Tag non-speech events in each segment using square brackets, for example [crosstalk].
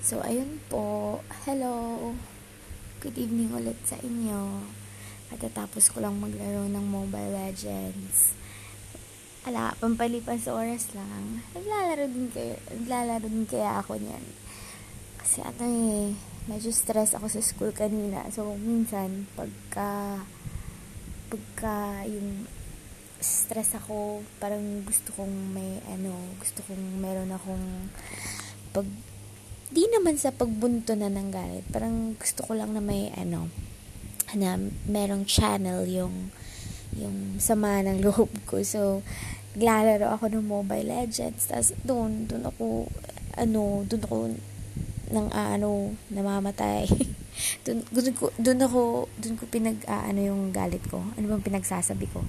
So, ayun po. Hello. Good evening ulit sa inyo. Katatapos ko lang maglaro ng Mobile Legends. Ala, pampalipas oras lang. Naglalaro din kaya, naglalaro din kaya ako niyan. Kasi ano eh, medyo stress ako sa school kanina. So, minsan, pagka, pagka yung stress ako, parang gusto kong may, ano, gusto kong meron akong pag di naman sa pagbunto na ng galit. Parang gusto ko lang na may ano, na merong channel yung yung sama ng loob ko. So, naglalaro ako ng Mobile Legends. Tapos, doon, doon ako, ano, doon ako, nang uh, ano, namamatay. [laughs] doon, doon ko, doon ako, doon ko pinag, uh, ano yung galit ko. Ano bang pinagsasabi ko?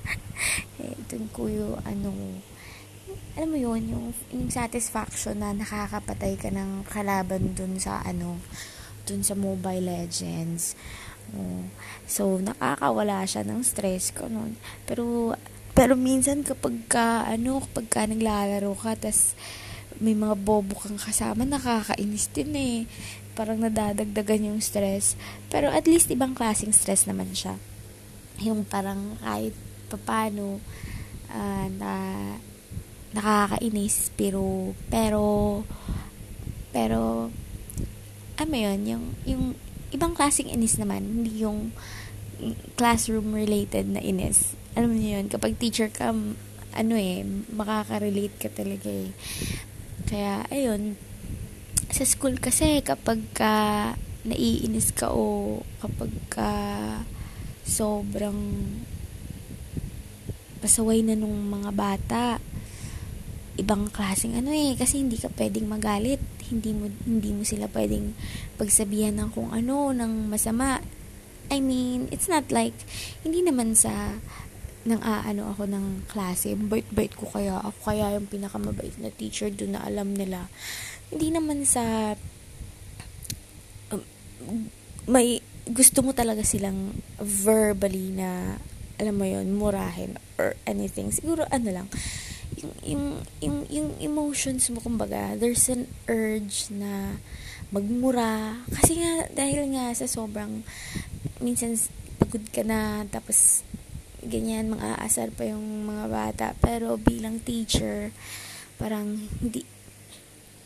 [laughs] eh, doon ko yung, ano, alam mo yun, yung, yung satisfaction na nakakapatay ka ng kalaban dun sa ano, dun sa Mobile Legends. Oh. So, nakakawala siya ng stress ko nun. Pero, pero minsan kapag ka, ano, kapag ka naglalaro ka, tas may mga bobo kang kasama, nakakainis din eh. Parang nadadagdagan yung stress. Pero at least ibang klaseng stress naman siya. Yung parang kahit papano, uh, na nakakainis pero pero pero ano yun yung yung ibang klaseng inis naman hindi yung classroom related na inis. Alam niyo yun kapag teacher ka ano eh makaka-relate ka talaga eh. Kaya ayun sa school kasi kapag ka naiinis ka o kapag ka sobrang pasaway na nung mga bata ibang klaseng ano eh kasi hindi ka pwedeng magalit. Hindi mo hindi mo sila pwedeng pagsabihan ng kung ano ng masama. I mean it's not like hindi naman sa nang aano ako ng klase bait-bait ko kaya ako kaya yung pinakamabait na teacher doon na alam nila. Hindi naman sa um, may gusto mo talaga silang verbally na alam mo yon murahin or anything. Siguro ano lang yung, yung, yung, yung emotions mo, kumbaga, there's an urge na magmura. Kasi nga, dahil nga sa sobrang, minsan, pagod ka na, tapos, ganyan, mga asar pa yung mga bata. Pero, bilang teacher, parang, hindi,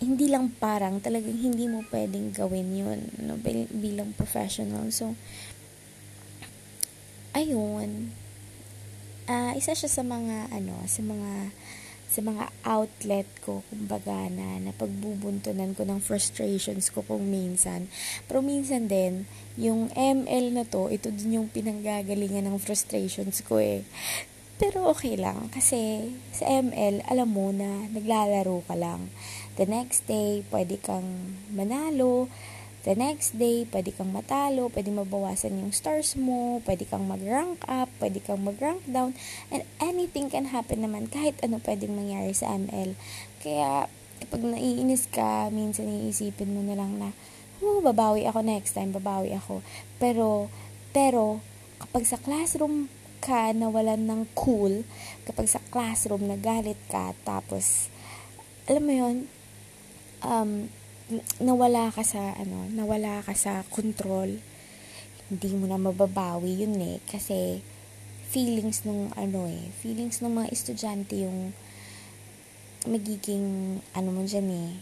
hindi lang parang, talagang hindi mo pwedeng gawin yun, no, bilang professional. So, ayun, uh, isa siya sa mga, ano, sa mga, sa mga outlet ko, kumbaga na napagbubuntunan ko ng frustrations ko kung minsan. Pero minsan din, yung ML na to, ito din yung pinanggagalingan ng frustrations ko eh. Pero okay lang, kasi sa ML, alam mo na naglalaro ka lang. The next day, pwede kang manalo, The next day, pwede kang matalo, pwede mabawasan yung stars mo, pwede kang mag-rank up, pwede kang mag-rank down, and anything can happen naman, kahit ano pwedeng mangyari sa ML. Kaya, kapag naiinis ka, minsan iisipin mo na lang na, oh, babawi ako next time, babawi ako. Pero, pero, kapag sa classroom ka nawalan ng cool, kapag sa classroom nagalit ka, tapos, alam mo yon um, nawala ka sa ano, nawala ka sa control, hindi mo na mababawi yun eh kasi feelings nung ano eh, feelings ng mga estudyante yung magiging ano mo dyan eh,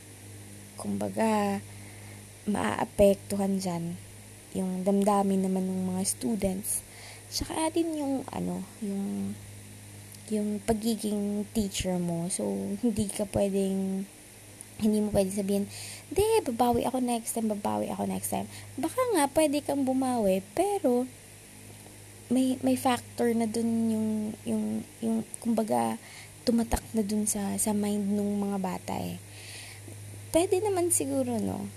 kumbaga maaapektuhan dyan yung damdamin naman ng mga students. Saka din yung ano yung yung pagiging teacher mo. So hindi ka pwedeng hindi mo pwede sabihin, hindi, babawi ako next time, babawi ako next time. Baka nga, pwede kang bumawi, pero, may, may factor na dun yung, yung, yung, kumbaga, tumatak na dun sa, sa mind ng mga bata eh. Pwede naman siguro, no?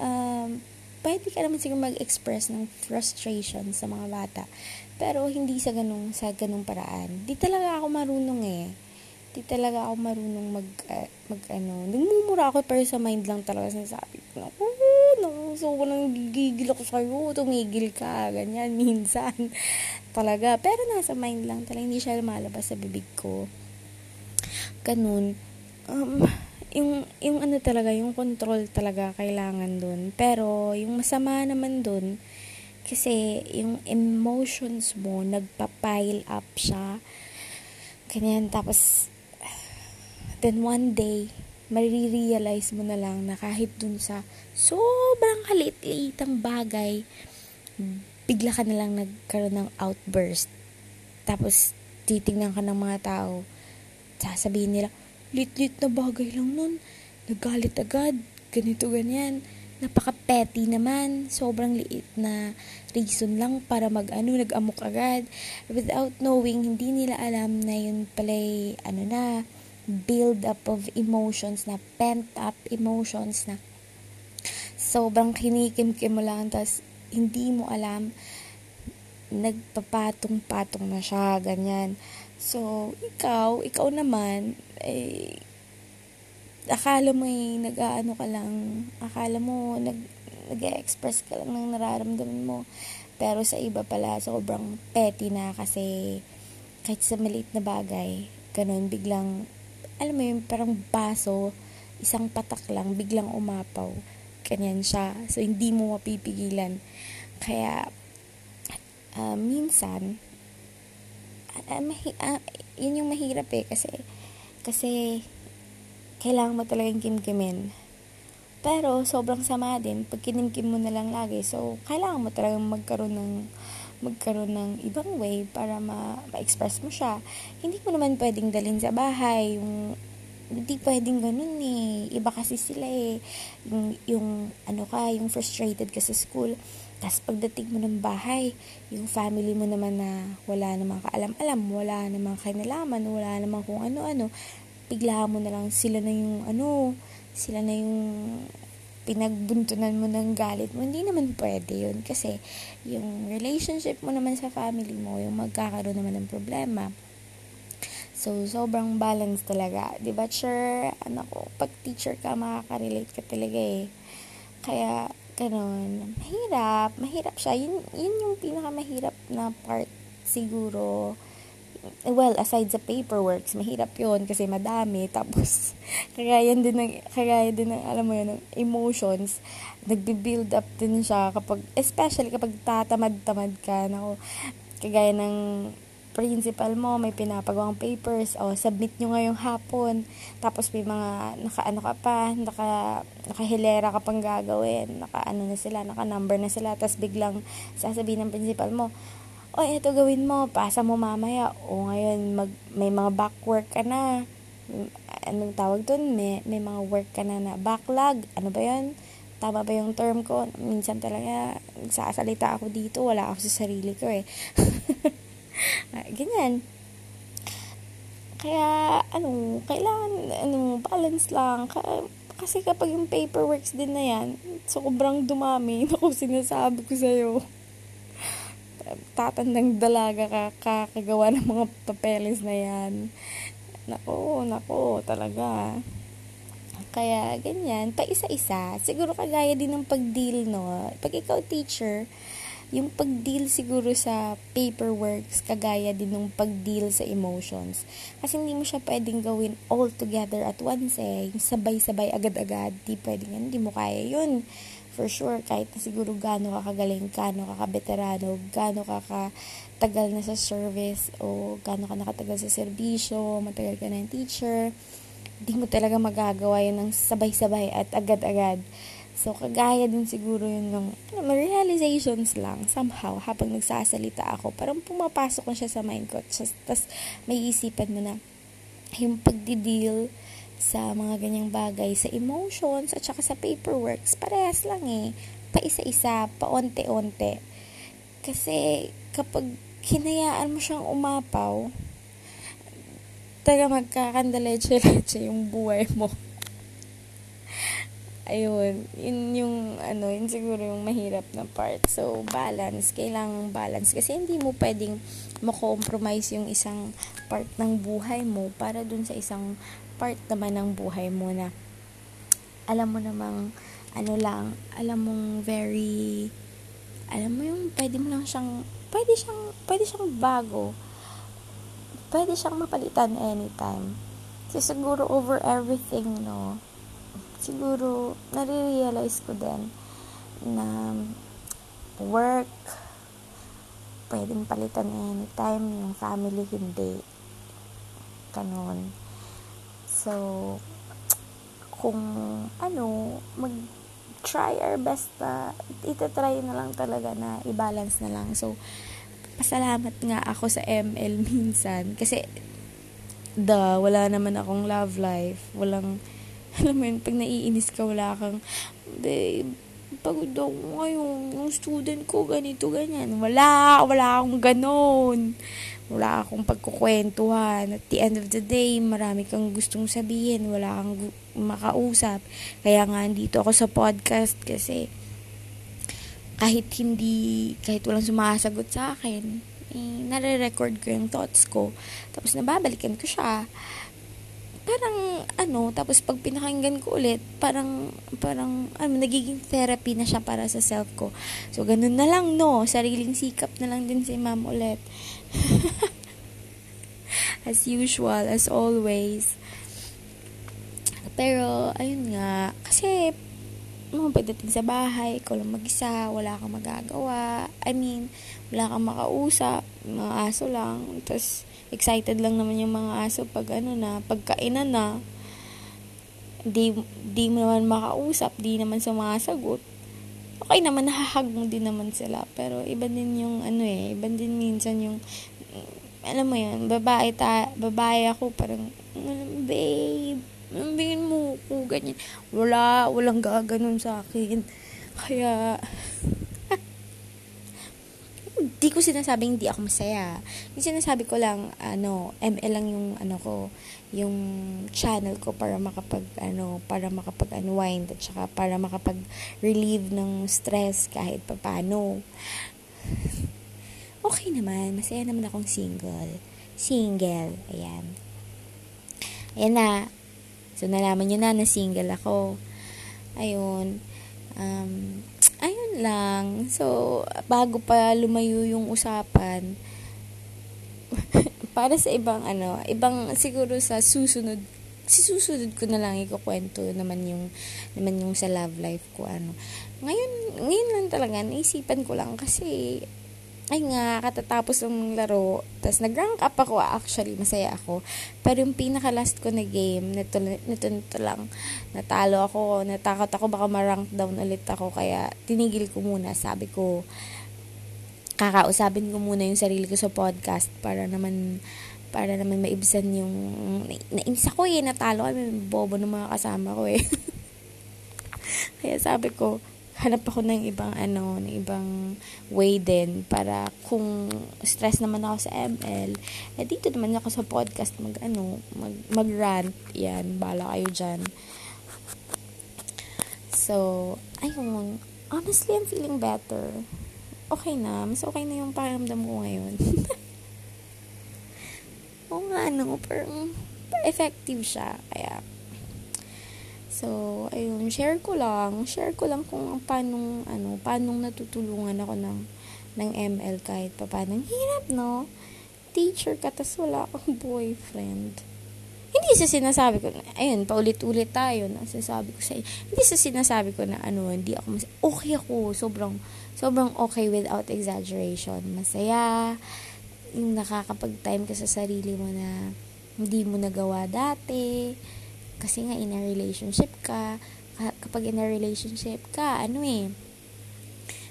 Um, pwede ka naman siguro mag-express ng frustration sa mga bata. Pero, hindi sa ganung, sa ganung paraan. Di talaga ako marunong eh di talaga ako marunong mag, uh, mag ano, nagmumura ako pero sa mind lang talaga sinasabi ko, naku, naku, so nang gigigil ako sa'yo, tumigil ka, ganyan, [laughs] minsan, talaga, pero nasa mind lang talaga, hindi siya lumalabas sa bibig ko, ganun, um, yung, yung ano talaga, yung control talaga kailangan dun. Pero, yung masama naman dun, kasi yung emotions mo, nagpa-pile up siya. Ganyan, tapos, then one day, marirealize mo na lang na kahit dun sa sobrang halit-litang bagay, bigla ka na lang nagkaroon ng outburst. Tapos, titingnan ka ng mga tao, sasabihin nila, lit-lit na bagay lang nun, nagalit agad, ganito, ganyan. Napaka-petty naman, sobrang liit na reason lang para mag-ano, nag-amok agad. Without knowing, hindi nila alam na yun pala ano na, build up of emotions na pent up emotions na sobrang kinikim-kim mo lang tapos hindi mo alam nagpapatong-patong na siya, ganyan. So, ikaw, ikaw naman, eh, akala mo eh, nag-ano ka lang, akala mo, nag, nag-express ka lang ng nararamdaman mo. Pero sa iba pala, sobrang petty na kasi kahit sa maliit na bagay, ganun, biglang, alam mo yun, parang baso, isang patak lang, biglang umapaw. Ganyan siya. So, hindi mo mapipigilan. Kaya, uh, minsan, uh, mahi- uh, yun yung mahirap eh, kasi, kasi, kailangan mo talagang kimkimin. Pero, sobrang sama din pag kinimkim mo na lang lagi. So, kailangan mo talagang magkaroon ng magkaroon ng ibang way para ma- ma-express mo siya. Hindi mo naman pwedeng dalhin sa bahay yung hindi pwedeng ganun eh. Iba kasi sila eh. Yung, yung ano ka, yung frustrated ka sa school. Tapos pagdating mo ng bahay, yung family mo naman na wala namang kaalam-alam, wala namang kinalaman, wala namang kung ano-ano, bigla mo na lang sila na yung ano, sila na yung pinagbuntunan mo ng galit mo, hindi naman pwede yun. Kasi, yung relationship mo naman sa family mo, yung magkakaroon naman ng problema. So, sobrang balance talaga. Ba, sure, ano ko, pag teacher ka, makaka-relate ka talaga eh. Kaya, ganun, mahirap, mahirap siya. Yun, yun yung pinakamahirap na part siguro well, aside sa paperwork, mahirap yon kasi madami. Tapos, [laughs] kagaya din ng, kagaya din ng, alam mo yun, ng emotions, nagbi-build up din siya kapag, especially kapag tatamad-tamad ka, na, kagaya ng principal mo, may pinapagawang papers, o submit nyo ngayong hapon, tapos may mga, naka-ano ka pa, naka, nakahilera ka pang gagawin, naka-ano na sila, naka-number na sila, tapos biglang sasabihin ng principal mo, o ito gawin mo, pasa mo mamaya, o ngayon mag, may mga back work ka na, anong tawag dun, may, may mga work ka na na backlog, ano ba yun? Tama ba yung term ko? Minsan talaga, nagsasalita ako dito, wala ako sa sarili ko eh. [laughs] Ah, ganyan. Kaya, ano, kailangan, ano, balance lang. Kasi kapag yung paperworks din na yan, sobrang dumami, [laughs] naku, sinasabi ko sa'yo. Tatandang dalaga ka, kakagawa ng mga papeles na yan. Nako, nako, talaga. Kaya, ganyan, pa isa-isa. Siguro kagaya din ng pag-deal, no? Pag ikaw teacher, yung pag-deal siguro sa paperworks, kagaya din ng pag-deal sa emotions. Kasi hindi mo siya pwedeng gawin all together at once eh. Yung sabay-sabay agad-agad, di pwedeng yan, hindi mo kaya yun. For sure, kahit na siguro gaano ka kagaling, gaano ka kabeterano, gaano ka katagal na sa service, o gaano ka nakatagal sa serbisyo, matagal ka na ng teacher, hindi mo talaga magagawa yun ng sabay-sabay at agad-agad. So, kagaya din siguro yun ng ano, realizations lang somehow habang nagsasalita ako. Parang pumapasok na siya sa mind ko. Tapos, may isipan mo na yung pagdi-deal sa mga ganyang bagay, sa emotions at saka sa paperworks, parehas lang eh. Pa-isa-isa, pa-onte-onte. Kasi kapag hinayaan mo siyang umapaw, taga magkakandaleche-leche yung buhay mo [laughs] ayun, yun yung, ano, yun siguro yung mahirap na part. So, balance, kailangan balance. Kasi hindi mo pwedeng makompromise yung isang part ng buhay mo para dun sa isang part naman ng buhay mo na alam mo namang, ano lang, alam mong very, alam mo yung pwede mo lang siyang, pwede siyang, pwede siyang bago. Pwede siyang mapalitan anytime. Kasi siguro over everything, no, siguro, nare-realize ko din na work, pwedeng palitan anytime, yung family hindi. Kanon. So, kung ano, mag try our best na itatry na lang talaga na i-balance na lang. So, pasalamat nga ako sa ML [laughs] minsan kasi the wala naman akong love life. Walang, [laughs] alam mo yun, pag naiinis ka, wala kang, babe, pagod ako ngayon, yung student ko, ganito, ganyan. Wala, wala akong ganon wala akong pagkukwentuhan. At the end of the day, marami kang gustong sabihin, wala kang makausap. Kaya nga, dito ako sa podcast kasi kahit hindi, kahit walang sumasagot sa akin, eh, nare-record ko yung thoughts ko. Tapos nababalikan ko siya. Parang, ano, tapos pag pinakinggan ko ulit, parang, parang, ano, nagiging therapy na siya para sa self ko. So, ganun na lang, no? Sariling sikap na lang din si ma'am ulit. [laughs] as usual, as always. Pero, ayun nga, kasi, mga pagdating sa bahay, ikaw lang mag-isa, wala kang magagawa. I mean, wala kang makausap, mga aso lang. Tapos, excited lang naman yung mga aso pag ano na, pagkainan na. Di, di naman makausap, di naman sumasagot. Okay naman, nahahag mo din naman sila. Pero, iba din yung, ano eh, iba din minsan yung alam mo yun, babae, ta, babae ako, parang, babe, sabihin mo ko, ganyan. Wala, walang gaganon sa akin. Kaya, di ko sinasabing hindi ako masaya. Yung sinasabi ko lang, ano, ML lang yung, ano ko, yung channel ko para makapag, ano, para makapag unwind at saka para makapag relieve ng stress kahit papano okay naman. Masaya naman akong single. Single. Ayan. Ayan na. So, nalaman nyo na na single ako. Ayun. Um, ayun lang. So, bago pa lumayo yung usapan, [laughs] para sa ibang ano, ibang siguro sa susunod si susunod ko na lang ikukwento naman yung naman yung sa love life ko ano. Ngayon, ngayon lang talaga naisipan ko lang kasi ay nga, katatapos ng laro, tapos nag-rank up ako, actually, masaya ako. Pero yung pinaka-last ko na game, nito, nito, nito lang, natalo ako, natakot ako, baka ma-rank down ulit ako, kaya tinigil ko muna, sabi ko, kakausapin ko muna yung sarili ko sa podcast para naman para naman maibsan yung nainis ako eh natalo kami. Bobo ng mga kasama ko eh. [laughs] Kaya sabi ko hanap ako ng ibang ano, ng ibang way din para kung stress naman ako sa ML, eh dito naman ako sa podcast mag ano, mag, mag rant. Yan, bala kayo diyan. So, ayun, honestly, I'm feeling better. Okay na, mas okay na yung pakiramdam ko ngayon. [laughs] Oo nga, ano, parang effective siya. Kaya, So, ayun, share ko lang. Share ko lang kung paano, ano, paano natutulungan ako ng, ng ML kahit pa paano. Hirap, no? Teacher ka, tas wala kang boyfriend. Hindi sa sinasabi ko na, ayun, paulit-ulit tayo na sinasabi ko sa Hindi sa sinasabi ko na, ano, hindi ako mas, okay ako. Sobrang, sobrang okay without exaggeration. Masaya, yung nakakapag-time ka sa sarili mo na hindi mo nagawa dati kasi nga, in a relationship ka, kapag in a relationship ka, ano eh,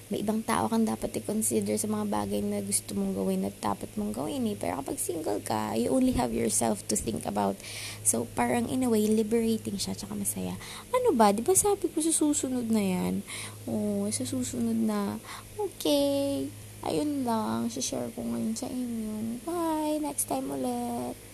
may ibang tao kang dapat i-consider sa mga bagay na gusto mong gawin at dapat mong gawin eh. Pero kapag single ka, you only have yourself to think about. So, parang in a way, liberating siya tsaka masaya. Ano ba? Di ba sabi ko sa susunod na yan? Oo, oh, sa susunod na, okay, ayun lang, share ko ngayon sa inyo. Bye! Next time ulit!